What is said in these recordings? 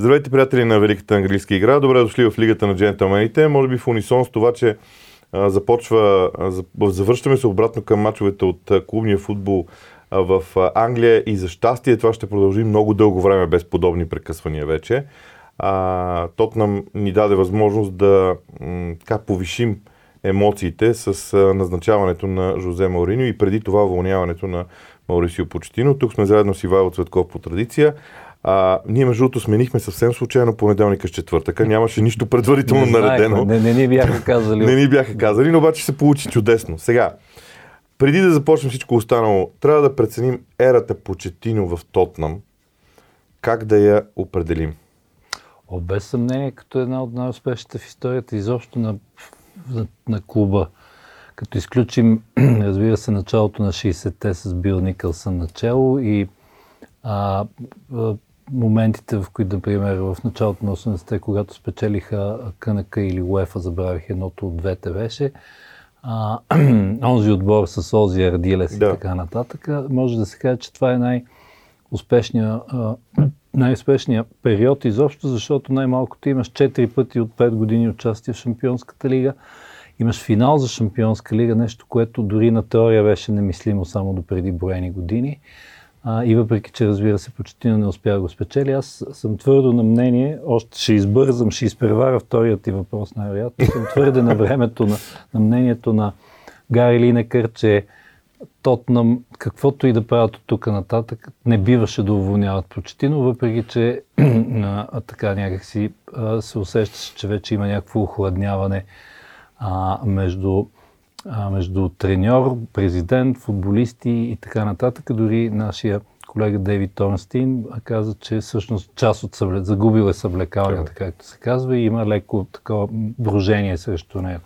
Здравейте, приятели на Великата английска игра. Добре дошли в Лигата на джентълмените. Може би в унисон с това, че а, започва, а, завършваме се обратно към мачовете от а, клубния футбол в Англия и за щастие това ще продължи много дълго време без подобни прекъсвания вече. А, Тотнам ни даде възможност да м, така, повишим емоциите с назначаването на Жозе Мауриньо и преди това уволняването на Маурисио Почтино. Тук сме заедно с Ивайло Цветков по традиция. А, ние между другото сменихме съвсем случайно понеделника с четвъртъка. Нямаше нищо предварително Не наредено. Не, не ни бяха казали. Не ни бяха казали, но обаче се получи чудесно. Сега, преди да започнем всичко останало, трябва да преценим ерата Почетино в Тотнам. Как да я определим? О, без съмнение, като една от най-успешните в историята изобщо на, на, на клуба. Като изключим, разбира се, началото на 60-те с Бил Никълсън начало и а, моментите, в които, например, в началото на 80-те, когато спечелиха КНК или УЕФА, забравих едното от двете беше, а, онзи отбор с Ози Ардилес Да. и така нататък, може да се каже, че това е най- успешния, най-успешния период изобщо, защото най-малкото имаш 4 пъти от 5 години участие в Шампионската лига. Имаш финал за Шампионска лига, нещо, което дори на теория беше немислимо само до преди броени години. А, и въпреки, че разбира се, почти не успя да го спечели, аз съм твърдо на мнение, още ще избързам, ще изпреваря вторият ти въпрос най-вероятно, съм твърде на времето, на, на мнението на Гари Линекър, че Тотнам, каквото и да правят от тук нататък, не биваше да уволняват Почетино, въпреки че а, така някакси а, се усещаше, че вече има някакво охладняване а, между, а, между треньор, президент, футболисти и така нататък. Дори нашия колега Дейвид Торнстин каза, че всъщност част от събле... загубил е съблекалнята, както се казва, и има леко такова брожение срещу него.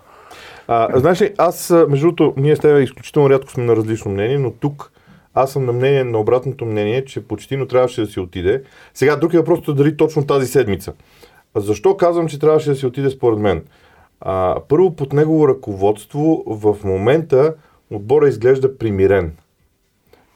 А, знаеш ли, аз, между другото, ние с теб изключително рядко сме на различно мнение, но тук аз съм на мнение, на обратното мнение, че Почтино трябваше да си отиде. Сега, друг е въпросът дали точно тази седмица. Защо казвам, че трябваше да си отиде според мен? А, първо, под негово ръководство в момента отбора изглежда примирен.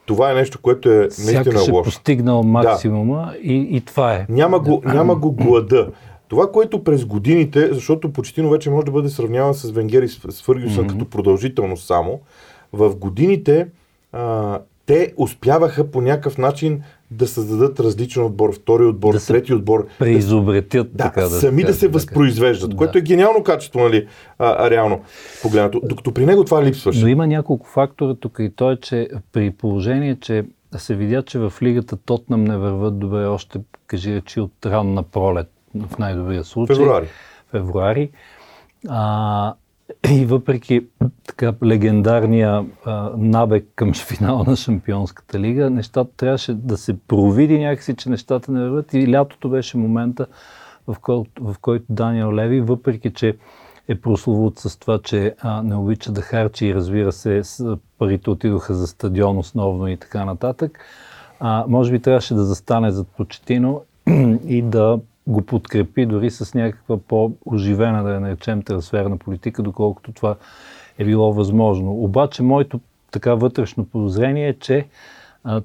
Това е нещо, което е наистина Сякаш е лошо. постигнал максимума и, и това е. Няма го, няма го глада. Това, което през годините, защото Почетино вече може да бъде сравняван с Венгер и с Фъргюсън mm-hmm. като продължителност само, в годините а, те успяваха по някакъв начин да създадат различен отбор, втори отбор, Да трети отбор. Преизобретят, Да, така да сами да се така. възпроизвеждат, Да. което е гениално качество, нали, а, а, реално погледнато. Докато при него това липсваше. Но има няколко фактора тук и то е, че при положение, че се видя, че в лигата Тотнам не върват добре още, кажи речи, от ранна пролет, в най-добрия случай. Февруари. Февруари. А, и въпреки така легендарния а, набег към финала на Шампионската лига, нещата трябваше да се провиди някакси, че нещата не върват. И лятото беше момента, в който, в който Даниел Леви, въпреки че е прословут с това, че а, не обича да харчи и разбира се, парите отидоха за стадион основно и така нататък, а, може би трябваше да застане зад Почетино и да го подкрепи дори с някаква по-оживена, да я наречем, трансферна политика, доколкото това е било възможно. Обаче моето така вътрешно подозрение е, че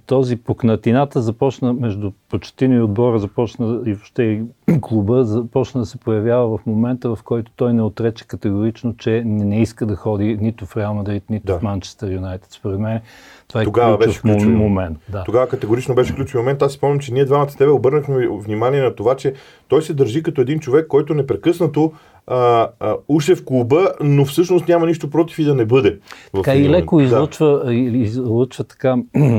този пукнатината започна между Почетино и отбора, започна и въобще и клуба, започна да се появява в момента, в който той не отрече категорично, че не, иска да ходи нито в Реал Мадрид, нито Да. в Манчестър Юнайтед. Според мен това е Тогава ключов беше ключов мом- момент. Да. Тогава категорично беше ключов момент. Аз си спомням, че ние двамата с тебе обърнахме внимание на това, че той се държи като един човек, който непрекъснато а, а, уше в клуба, но всъщност няма нищо против и да не бъде. Така и леко момент. Да. излъчва, излъчва така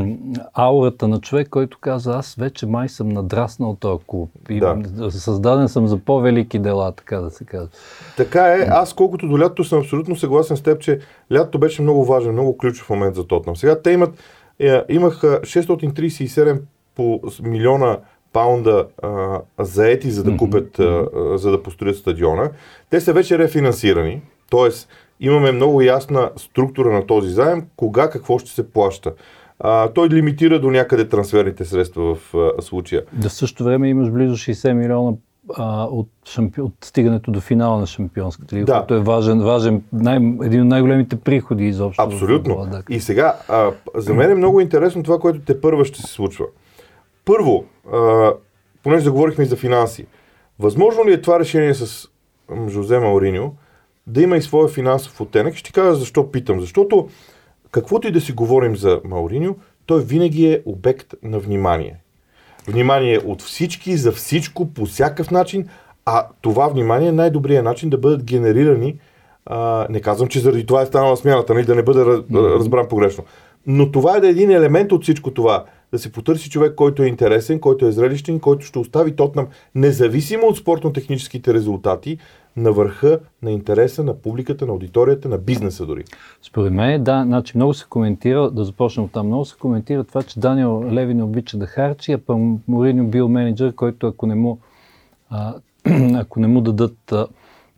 аурата на човек, който каза, аз вече май съм надраснал този клуб. И Да. създаден съм за по-велики дела, така да се казва. Така е. Аз колкото до лятото съм абсолютно съгласен с теб, че лятото беше много важен, много ключов момент за Тотнам. Сега те имат, е, имаха 637 по милиона паунда а, заети, за да купят, а, за да построят стадиона. Те са вече рефинансирани, т.е. имаме много ясна структура на този заем, кога какво ще се плаща. А, той лимитира до някъде трансферните средства в а, случая. Да в същото време имаш близо 60 милиона а, от, шампи... от стигането до финала на Шампионската лига, Да. който е важен, важен най... един от най-големите приходи изобщо. Абсолютно. да. И сега, а, за мен е много интересно това, което те първа ще се случва. Първо, а, понеже заговорихме и за финанси. Възможно ли е това решение с Жозе Мауриньо да има и своя финансов оттенък? Ще ти кажа защо питам. Защото каквото и да си говорим за Мауриньо, той винаги е обект на внимание. Внимание от всички, за всичко, по всякакъв начин, а това внимание е най-добрият начин да бъдат генерирани. А, не казвам, че заради това е станала смяната, нали, да не бъде раз, разбран погрешно. Но това е да е един елемент от всичко това. Да се потърси човек, който е интересен, който е зрелищен, който ще остави Тотнам, независимо от спортно-техническите резултати, на върха на интереса на публиката, на аудиторията, на бизнеса дори. Според мен, да, значи много се коментира, да започнем там, много се коментира това, че Даниел Леви не обича да харчи, а пък бил менеджер, който ако не му, а, ако не му дадат а,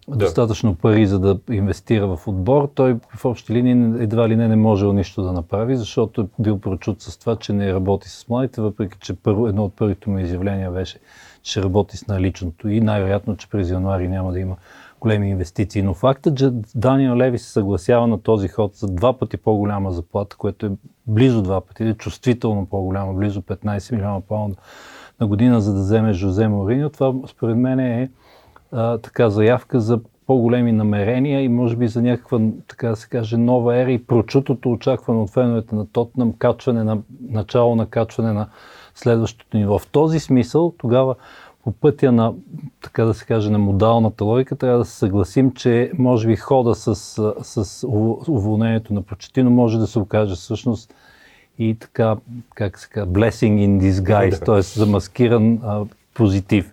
да. достатъчно пари за да инвестира в отбор, той в общи линии едва ли не не можел нищо да направи, защото е бил прочут с това, че не работи с младите, въпреки че първо, едно от първите му изявления беше, че работи с наличното и най-вероятно, че през януари няма да има големи инвестиции. Но фактът, че Даниел Леви се съгласява на този ход за два пъти по-голяма заплата, което е близо два пъти, или чувствително по-голяма, близо 15 милиона паунда на година, за да вземе Жозе Мориньо, това според мен е а, така заявка за по-големи намерения и може би за някаква, така да се каже, нова ера и прочутото очакване от феновете на Тотнам, качване на, начало на качване на следващото ниво. В този смисъл тогава по пътя на, така да се каже, на модалната логика, трябва да се съгласим, че може би хода с, с уволнението на Почетино може да се окаже всъщност и така, как се казва, blessing in disguise, т.е. замаскиран а, позитив.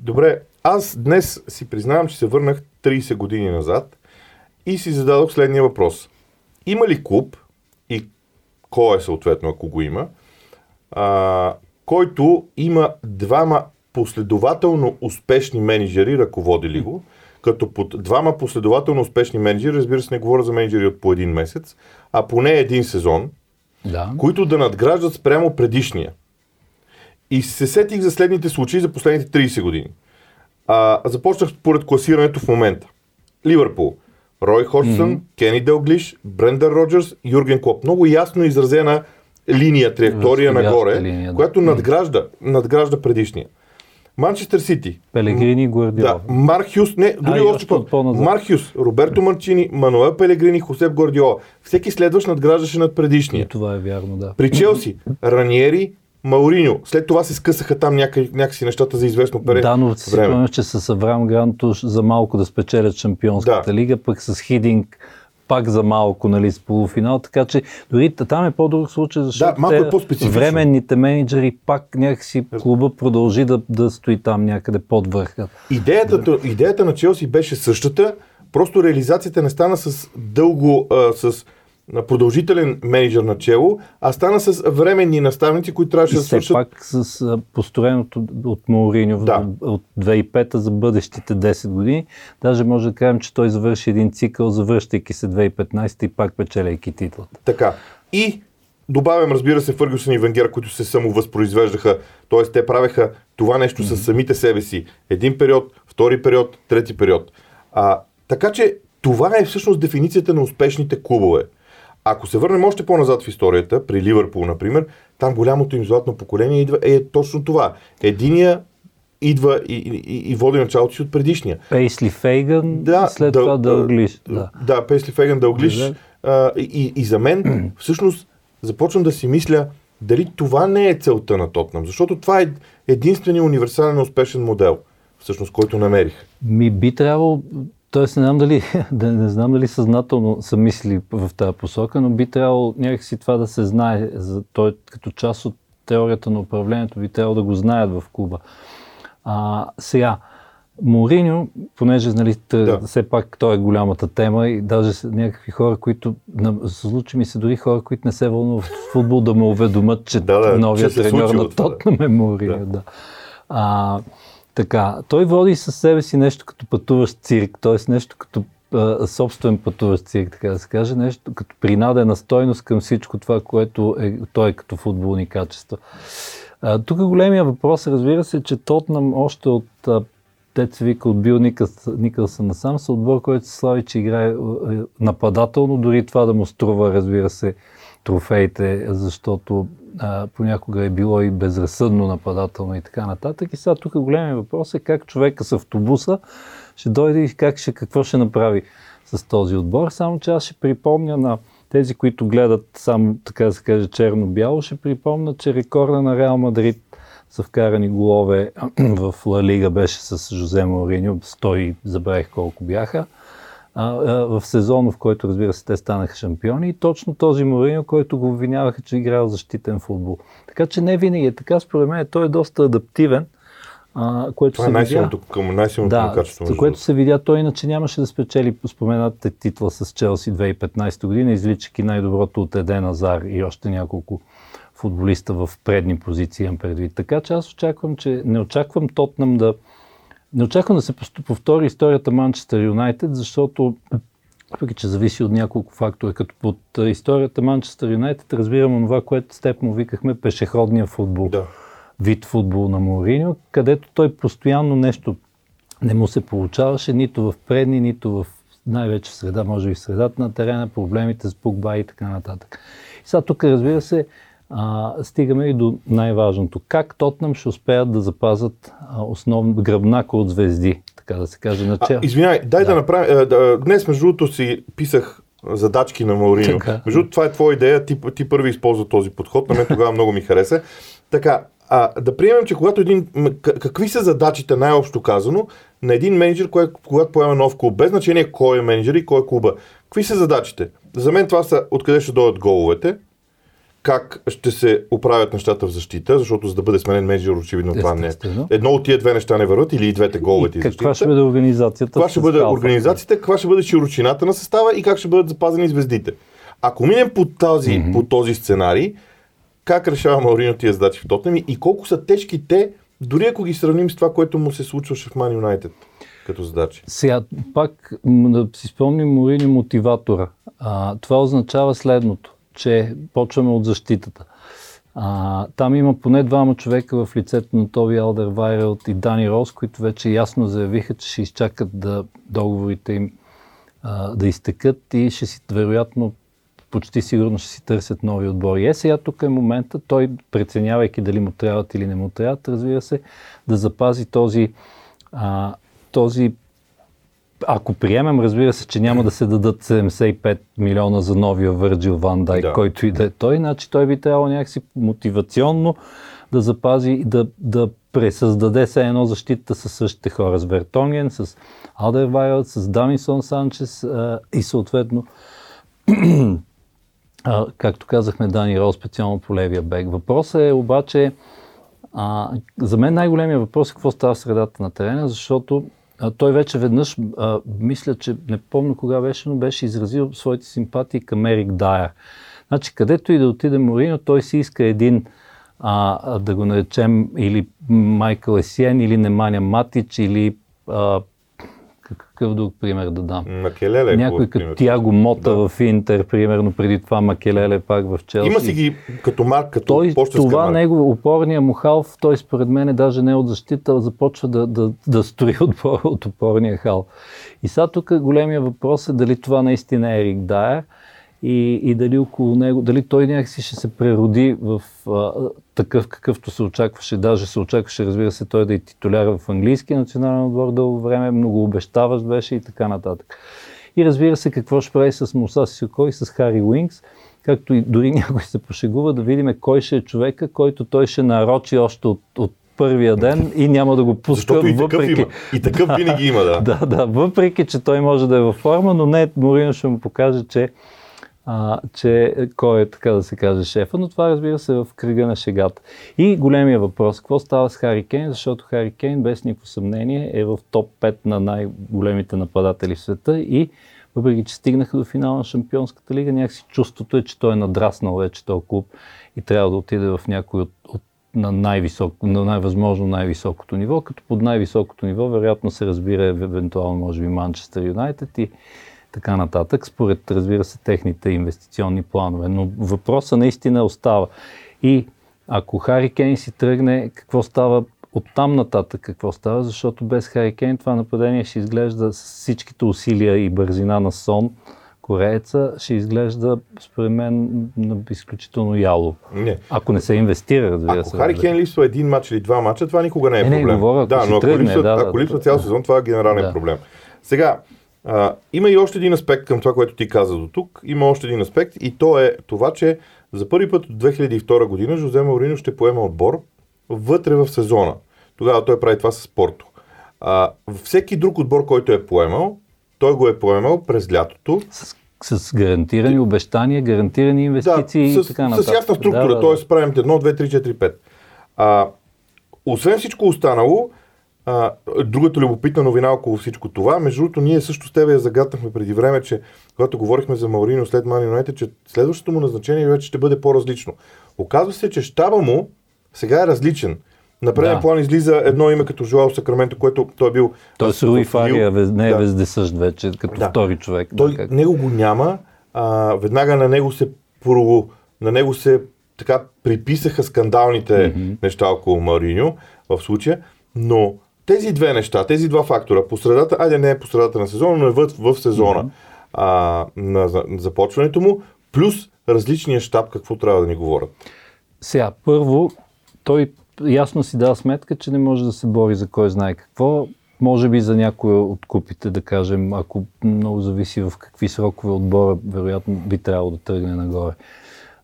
Добре, аз днес си признавам, че се върнах 30 години назад и си зададох следния въпрос. Има ли клуб и кой е съответно, ако го има, а, който има двама последователно успешни менеджери, ръководили го, като под двама последователно успешни менеджери, разбира се, не говоря за менеджери от по един месец, а поне един сезон, да. които да надграждат спрямо предишния. И се сетих за следните случаи за последните 30 години. А, започнах поред класирането в момента. Ливърпул. Рой Ходжсън, mm-hmm. Кени Делглиш, Брендър Роджерс, Юрген Клоп. Много ясно изразена линия, траектория нагоре, линия, да. която надгражда, надгражда предишния. Манчестър Сити. Пелегрини Гвардиола. Да, Марк Хюс, не, дори а, още по Марк Хюс, Роберто Марчини, Мануел Пелегрини, Хосеп Гвардиола. Всеки следващ надграждаше над предишния. И това е вярно, да. При Челси, Раниери, Мауриньо. След това се скъсаха там някакви, някакси нещата за известно пере. Да, но си спомняш, че с Аврам Грантуш за малко да спечелят Шампионската да. лига, пък с Хидинг пак за малко, нали, с полуфинал, така че дори там е по-друг случай, защото да, малко е временните менеджери пак някакси клуба продължи да, да стои там някъде под върха. Идеята, да. идеята на Челси беше същата, просто реализацията не стана с дълго, а, с продължителен менеджер на чело, а стана с временни наставници, които трябваше и да свършат. пак с построеното от Мауриньо да. от 2005 за бъдещите 10 години. Даже може да кажем, че той завърши един цикъл, завръщайки се 2015 и пак печеляйки титлата. Така. И добавям, разбира се, Фъргюсън и Венгер, които се самовъзпроизвеждаха, т.е. те правеха това нещо mm-hmm. с самите себе си. Един период, втори период, трети период. А, така че това е всъщност дефиницията на успешните клубове. Ако се върнем още по-назад в историята, при Ливърпул, например, там голямото им златно поколение идва, е точно това. Единия идва и, и, и води началото си от предишния. Пейсли Фейган, да, след да, това Дълглиш. Да, да Пейсли Фейган, Дълглиш. А, и, и за мен, всъщност, започвам да си мисля, дали това не е целта на Тотнам, защото това е единствения универсален успешен модел, всъщност, който намерих. Ми би трябвало Тоест, не знам дали, да, не знам дали съзнателно са мисли в тази посока, но би трябвало някакси това да се знае. За, той като част от теорията на управлението би трябвало да го знаят в клуба. А, сега, Мориньо, понеже нали, да. все пак той е голямата тема и даже някакви хора, които, случи ми се дори хора, които не се вълнуват в футбол, да ме уведомят, че да, да, новият треньор на Тотнам е Мориньо. Да. Да. А, така, той води със себе си нещо като пътуващ цирк, т.е. нещо като а, собствен пътуващ цирк, така да се каже, нещо като принадена стойност към всичко това, което е, той е като футболни качества. А, тук големия въпрос, разбира се, че Тотнам още от Тец вика от Бил Никълсън насам, са отбор, който се слави, че играе нападателно, дори това да му струва, разбира се, трофеите, защото а, понякога е било и безразсъдно нападателно и така нататък. И сега тук големият въпрос е как човека с автобуса ще дойде и как ще, какво ще направи с този отбор. Само че аз ще припомня на тези, които гледат само, така да се каже, черно-бяло, ще припомня, че рекорда на Реал Мадрид са вкарани голове в Ла Лига беше с Жозе Мауриньо, 100 забравих колко бяха в сезона, в който разбира се те станаха шампиони и точно този Мориньо, който го обвиняваха, че играл защитен футбол. Така че не винаги е така, според мен той е доста адаптивен. А, което Това е най-силното, към най-силното да, качество. За което се видя, той иначе нямаше да спечели споменатите титла с Челси 2015 година, изличайки най-доброто от Еден Азар и още няколко футболиста в предни позиции имам предвид. Така че аз очаквам, че не очаквам Тотнам да, не очаквам да се повтори историята Манчестър Юнайтед, защото въпреки че зависи от няколко фактора. Като под историята Манчестър Юнайтед разбирам това, което с теб му викахме пешеходния футбол. Да. Вид футбол на Мориньо, където той постоянно нещо не му се получаваше, нито в предни, нито в най-вече в среда, може и в средата на терена, проблемите с Пукба и така нататък. И сега тук, разбира се, а, стигаме и до най-важното. Как Тотнам ще успеят да запазят а, основно гръбнака от звезди, така да се каже. Начало. Извинявай, дай да, да направим. Да, днес, между другото, си писах задачки на Маурино. Между другото, това е твоя идея, ти, ти първи използва този подход, на мен тогава много ми хареса. Така, а, да приемем, че когато един. Какви са задачите, най-общо казано, на един менеджер, кое, когато поема нов клуб, без значение кой е менеджер и кой е клуба. Какви са задачите? За мен това са откъде ще дойдат головете, как ще се оправят нещата в защита, защото за да бъде сменен менеджер, очевидно това не е. Едно от тия две неща не върват или и двете головете. Каква ще бъде организацията? Каква ще бъде организацията, каква ще бъде широчината на състава и как ще бъдат запазени звездите. Ако минем по, тази, mm-hmm. по този сценарий, как решава Маурино тия задачи в Тотнем и колко са тежки те, дори ако ги сравним с това, което му се случваше в Ман Юнайтед като задачи. Сега, пак да си спомним Морино мотиватора. А, това означава следното че почваме от защитата. А, там има поне двама човека в лицето на Тоби Алдер Вайрелт и Дани Рос, които вече ясно заявиха, че ще изчакат да договорите им а, да изтекат и ще си, вероятно, почти сигурно ще си търсят нови отбори. Е, сега тук е момента, той преценявайки дали му трябват или не му трябват, разбира се, да запази този, а, този ако приемем, разбира се, че няма да се дадат 75 милиона за новия Върджил Ван Дайк, да. който и да е той, значи той би трябвало някакси мотивационно да запази, да, да пресъздаде се едно защита с същите хора, с Вертонген, с Алдервайлд, с Дамисон Санчес а, и съответно, а, както казахме, Дани Рол специално по левия бек. Въпросът е обаче, а, за мен най-големия въпрос е какво става в средата на терена, защото а, той вече веднъж, а, мисля, че не помня кога беше, но беше изразил своите симпатии към Ерик Дайер. Значи, където и да отиде Морино, той си иска един, а, да го наречем, или Майкъл Есиен, или Неманя Матич, или а, какъв друг пример да дам? Макелеле. Някой като Тяго Мота да. в Интер, примерно, преди това Макелеле пак в Челси. Има си ги като марк, като той, Това марк. негово опорния му халф, той според мен е даже не от защита, започва да, да, да строи отбор от опорния халф. И сега тук големия въпрос е дали това наистина е Ерик Дайер и, и дали около него, дали той някакси ще се прероди в а, такъв какъвто се очакваше. Даже се очакваше, разбира се, той да е титуляр в английски национален отбор дълго време, много обещаващ беше и така нататък. И разбира се, какво ще прави с Муса Сисоко и с Хари Уинкс, както и дори някой се пошегува да видим кой ще е човека, който той ще нарочи още от, от първия ден и няма да го пуска. Защото и такъв въпреки... има. И такъв винаги има, да. да, да, въпреки, че той може да е във форма, но не, Морино ще му покаже, че а, че кой е, така да се каже, шефа, но това разбира се в кръга на шегата. И големия въпрос, какво става с Хари Кейн, защото Хари Кейн без никакво съмнение е в топ 5 на най-големите нападатели в света и въпреки, че стигнаха до финала на Шампионската лига, някакси чувството е, че той е надраснал вече този клуб и трябва да отиде в някой от, от на, най-висок, на най-възможно най-високото ниво, като под най-високото ниво вероятно се разбира евентуално може би Манчестър Юнайтед и така нататък, според, разбира се, техните инвестиционни планове. Но въпросът наистина остава. И ако Хари Кейн си тръгне, какво става от там нататък, какво става, защото без Хари Кейн това нападение ще изглежда с всичките усилия и бързина на Сон, корееца ще изглежда, според мен, изключително яло. Не. Ако не се инвестира, разбира ако се. Хари Кен липсва един матч или два матча, това никога не е Не, не, проблем. говоря, ако да, но ако тръгне, липсва, да, ако да, липсва да. цял сезон, това е генерален Да. проблем. Сега, а, има и още един аспект към това, което ти каза до тук. Има още един аспект и то е това, че за първи път от 2002 година Жозе Маорино ще поема отбор вътре в сезона. Тогава той прави това с Порто. А, всеки друг отбор, който е поемал, той го е поемал през лятото. С, с гарантирани обещания, гарантирани инвестиции да, и с, така нататък. с ясна структура, Да, да, т.е. правим 1, 2, 3, 4, 5. А, освен всичко останало, а, другата любопитна новина около всичко това, между другото, ние също с тебе я загатнахме преди време, че когато говорихме за Маурино след Мани Юнайтед, че следващото му назначение вече ще бъде по-различно. Оказва се, че щаба му сега е различен. На преден Да. план излиза едно име като Жоал Сакраменто, което той е бил... Той с Руи Фария не е Да. вездесъщ вече, като Да. втори човек. Той, да, как... него го няма, а, веднага на него се про, на него се така приписаха скандалните mm-hmm. неща около Мариньо в случая, но тези две неща, тези два фактора, по средата, айде не е по средата на сезона, но е в, в сезона mm-hmm. а, на, за- започването му, плюс различния щаб, какво трябва да ни говорят. Сега, първо, той ясно си дава сметка, че не може да се бори за кой знае какво. Може би за някои от купите, да кажем, ако много зависи в какви срокове отбора, вероятно би трябвало да тръгне нагоре.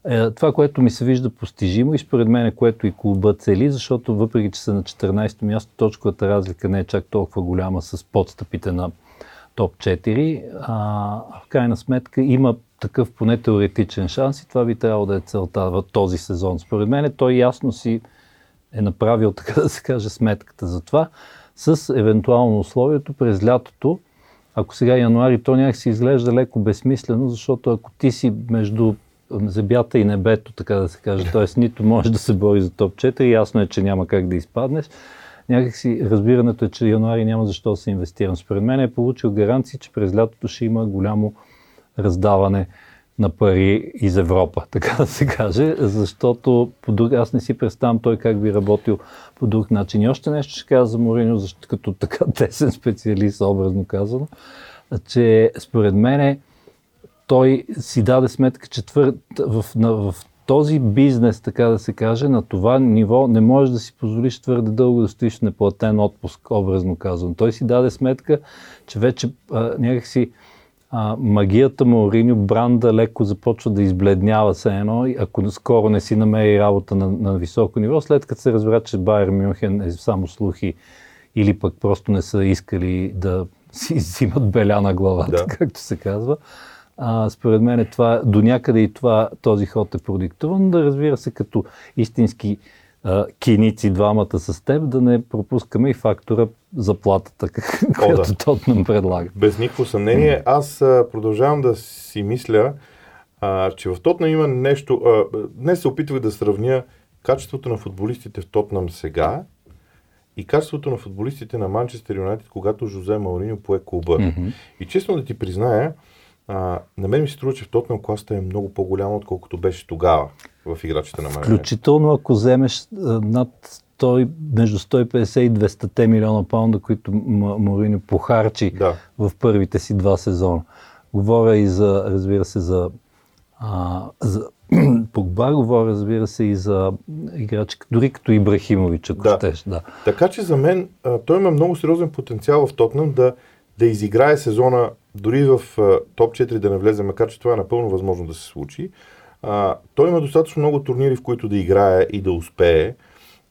Е, това, което ми се вижда постижимо и според мен, е което и клуба цели, защото въпреки, че са на 14-то място, точковата разлика не е чак толкова голяма с подстъпите на топ 4, а в крайна сметка има такъв поне теоретичен шанс и това би трябвало да е целта в този сезон. Според мен той ясно си е направил, така да се каже, сметката за това, с евентуално условието през лятото, ако сега януари, то някак си изглежда леко безсмислено, защото ако ти си между зебята и небето, така да се каже, т.е. нито можеш да се бори за топ 4, ясно е, че няма как да изпаднеш, някакси разбирането е, че януари няма защо да се инвестирам. Според мен е получил гаранции, че през лятото ще има голямо раздаване на пари из Европа, така да се каже, защото по друг, аз не си представям той как би работил по друг начин. И още нещо ще кажа за Мориньо, защото като така тесен специалист, образно казано, че според мен той си даде сметка, че твър... в, на, в този бизнес, така да се каже, на това ниво не можеш да си позволиш твърде дълго да стоиш в неплатен отпуск, образно казвам. Той си даде сметка, че вече а, някакси а, магията му, Риньо, бранда леко започва да избледнява се едно, ако скоро не си намери работа на, на високо ниво, след като се разбира, че Байер Мюнхен е само слухи или пък просто не са искали да си взимат беля на главата, Да. както се казва. А, според мен е това, до някъде и това, този ход е продиктуван, да разбира се като истински а, киници двамата с теб, да не пропускаме и фактора заплатата, която тот нам предлага. Без никакво съмнение. Аз а, продължавам да си мисля, а, че в Тотнам има нещо. А, днес се опитвах да сравня качеството на футболистите в Тотнам сега и качеството на футболистите на Манчестър Юнайтед, когато Жозе Мауриньо пое клуба. Мгм. И честно да ти призная, а, на мен ми се струва, че в Тотнам класата е много по-голяма, отколкото беше тогава в играчите на Манчестър. Включително ако вземеш над 100, между 150 и 200 милиона паунда, които М- Мориньо похарчи Да. в първите си два сезона. Говоря и за, разбира се, за, а, за Погба, говоря, разбира се, и за играчи, дори като Ибрахимович, ако Да. щеш. Да. Така че за мен а, той има много сериозен потенциал в Тотнам да, да изиграе сезона дори в топ 4 да не влезе, макар че това е напълно възможно да се случи. А, той има достатъчно много турнири, в които да играе и да успее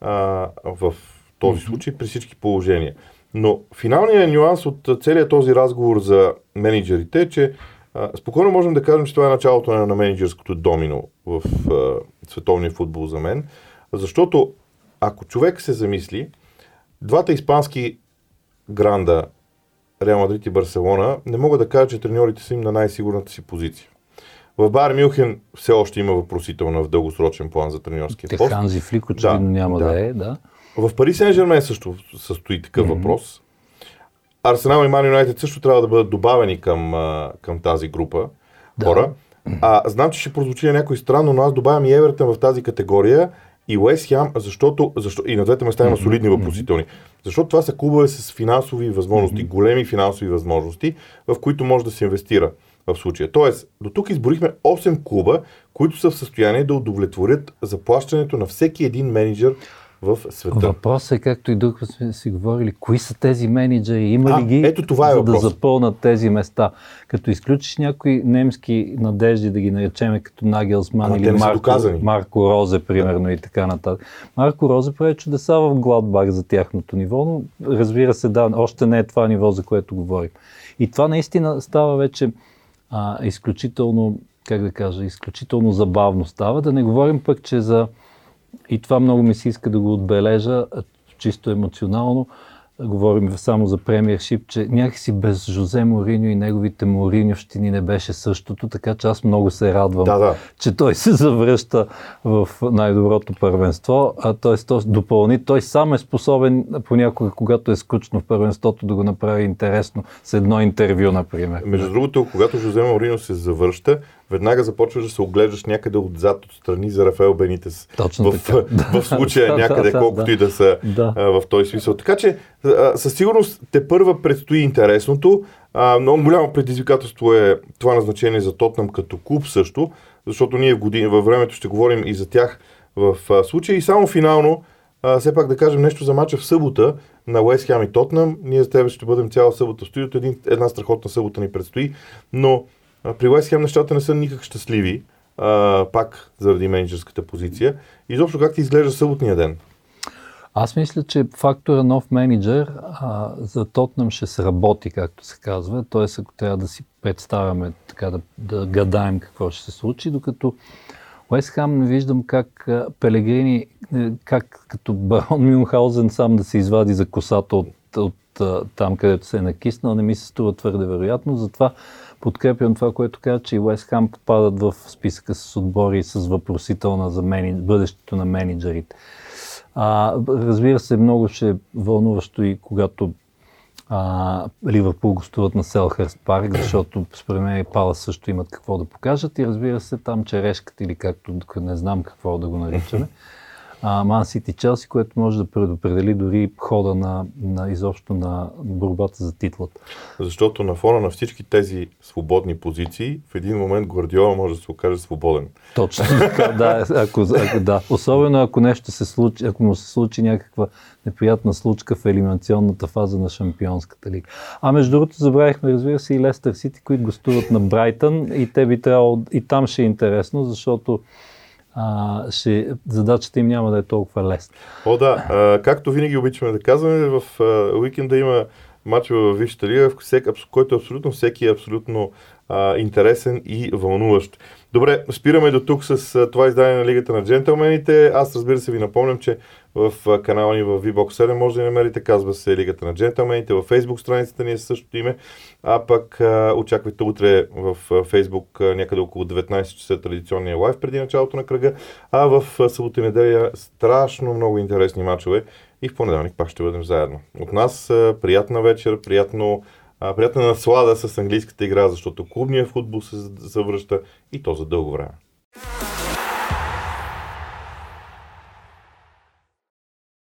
а, в този случай при всички положения. Но финалният нюанс от целият този разговор за менеджерите е, че а, спокойно можем да кажем, че това е началото на, на менеджерското домино в а, световния футбол за мен. Защото ако човек се замисли, двата испански гранда, Реал Мадрид и Барселона, не мога да кажа, че треньорите са им на най-сигурната си позиция. В Байер Мюнхен все още има въпросителна в дългосрочен план за треньорския пост. Ханзи Флик очевидно Да, няма да. да. е, да. В Пари Сен Жермен също състои такъв mm-hmm. въпрос. Арсенал и Ман Юнайтед също трябва да бъдат добавени към, към тази група Да. хора. А, знам, че ще прозвучи на някой странно, но аз добавям и Евертън в тази категория и Уест Хям, защото, защо, и на двете места има солидни въпросителни. Защото това са клубове с финансови възможности, големи финансови възможности, в които може да се инвестира. в случая. Тоест, до тук изборихме 8 клуба, които са в състояние да удовлетворят заплащането на всеки един менеджер в света. Въпросът е, както и друг сме си говорили, кои са тези менеджери, има А, ли ги, ето това е за да въпрос. запълнат тези места. Като изключиш някои немски надежди, да ги наречеме като Нагелсман Ама или Марко. Марко Розе, примерно, и така нататък. Марко Розе прави чудеса в Гладбах за тяхното ниво, но разбира се, да, още не е това ниво, за което говорим. И това наистина става вече а, изключително, как да кажа, изключително забавно става. Да не говорим пък, че за и това много ми се иска да го отбележа, чисто емоционално. Говорим само за премиершип, че някакси без Жозе Мориньо и неговите Мориньовщини не беше същото, така че аз много се радвам, Да, да. че той се завръща в най-доброто първенство, а т.е. той допълни, той сам е способен понякога, когато е скучно в първенството, да го направи интересно с едно интервю, например. Между другото, когато Жозе Марино се завръща, веднага започваш да се оглеждаш някъде отзад, отстрани за Рафаел Бенитес. Точно в, така. в случая Да, някъде, колкото и да са а, в този смисъл. Така че а, със сигурност те първа предстои интересното. А, много голямо предизвикателство е това назначение за Тотнам като клуб също, защото ние в години, във времето ще говорим и за тях в а, случая. И само финално, а, все пак да кажем нещо за мача в събота на Уест Хем и Тотнам. Ние с тебе ще бъдем цяла събота в студиото. Един, една страхотна събота ни предстои, но при Уест Хем нещата не са никак щастливи, а, пак заради менеджерската позиция. Изобщо как ти изглежда съботния ден? Аз мисля, че фактора нов менеджер а, за Тотнам ще сработи, както се казва. Т.е. ако трябва да си представяме, така да, да гадаем какво ще се случи, докато Уест Хам не виждам как а, Пелегрини, е, как като барон Мюнхаузен сам да се извади за косата от, от а, там, където се е накиснал, не ми се струва твърде вероятно. Затова подкрепям това, което каза, че и Уест Хам попадат в списъка с отбори с въпросителна за мени, бъдещето на менеджерите. А, разбира се, много ще е вълнуващо и когато а, Ливърпул гостуват на Селхърст парк, защото според мен и Пала също имат какво да покажат и разбира се там черешката или както не знам какво да го наричаме. Ман Сити Челси, което може да предопредели дори хода на, на изобщо на борбата за титлата. Защото на фона на всички тези свободни позиции, в един момент Гвардиола може да се окаже свободен. Точно така, да, ако, ако, да. Особено ако нещо се случи, ако му се случи някаква неприятна случка в елиминационната фаза на Шампионската лига. А между другото забравихме, разбира се, и Лестър Сити, които гостуват на Брайтън и те би трябвало, и там ще е интересно, защото а, ще, задачата им няма да е толкова лесна. О, да. А, както винаги обичаме да казваме, в а, уикенда има матчове в Висшата лига, в всек, който абсолютно всеки е абсолютно а, интересен и вълнуващ. Добре, спираме до тук с а, това издание на Лигата на джентълмените. Аз разбира се ви напомням, че в канала ни в VBOX 7 може да ни намерите, казва се Лигата на джентълмените, във Facebook страницата ни е същото име, а пък очаквайте утре в Facebook някъде около 19 часа традиционния лайв преди началото на кръга, а в събота и неделя страшно много интересни матчове и в понеделник пак ще бъдем заедно. От нас приятна вечер, приятно приятна наслада с английската игра, защото клубният футбол се завръща и то за дълго време.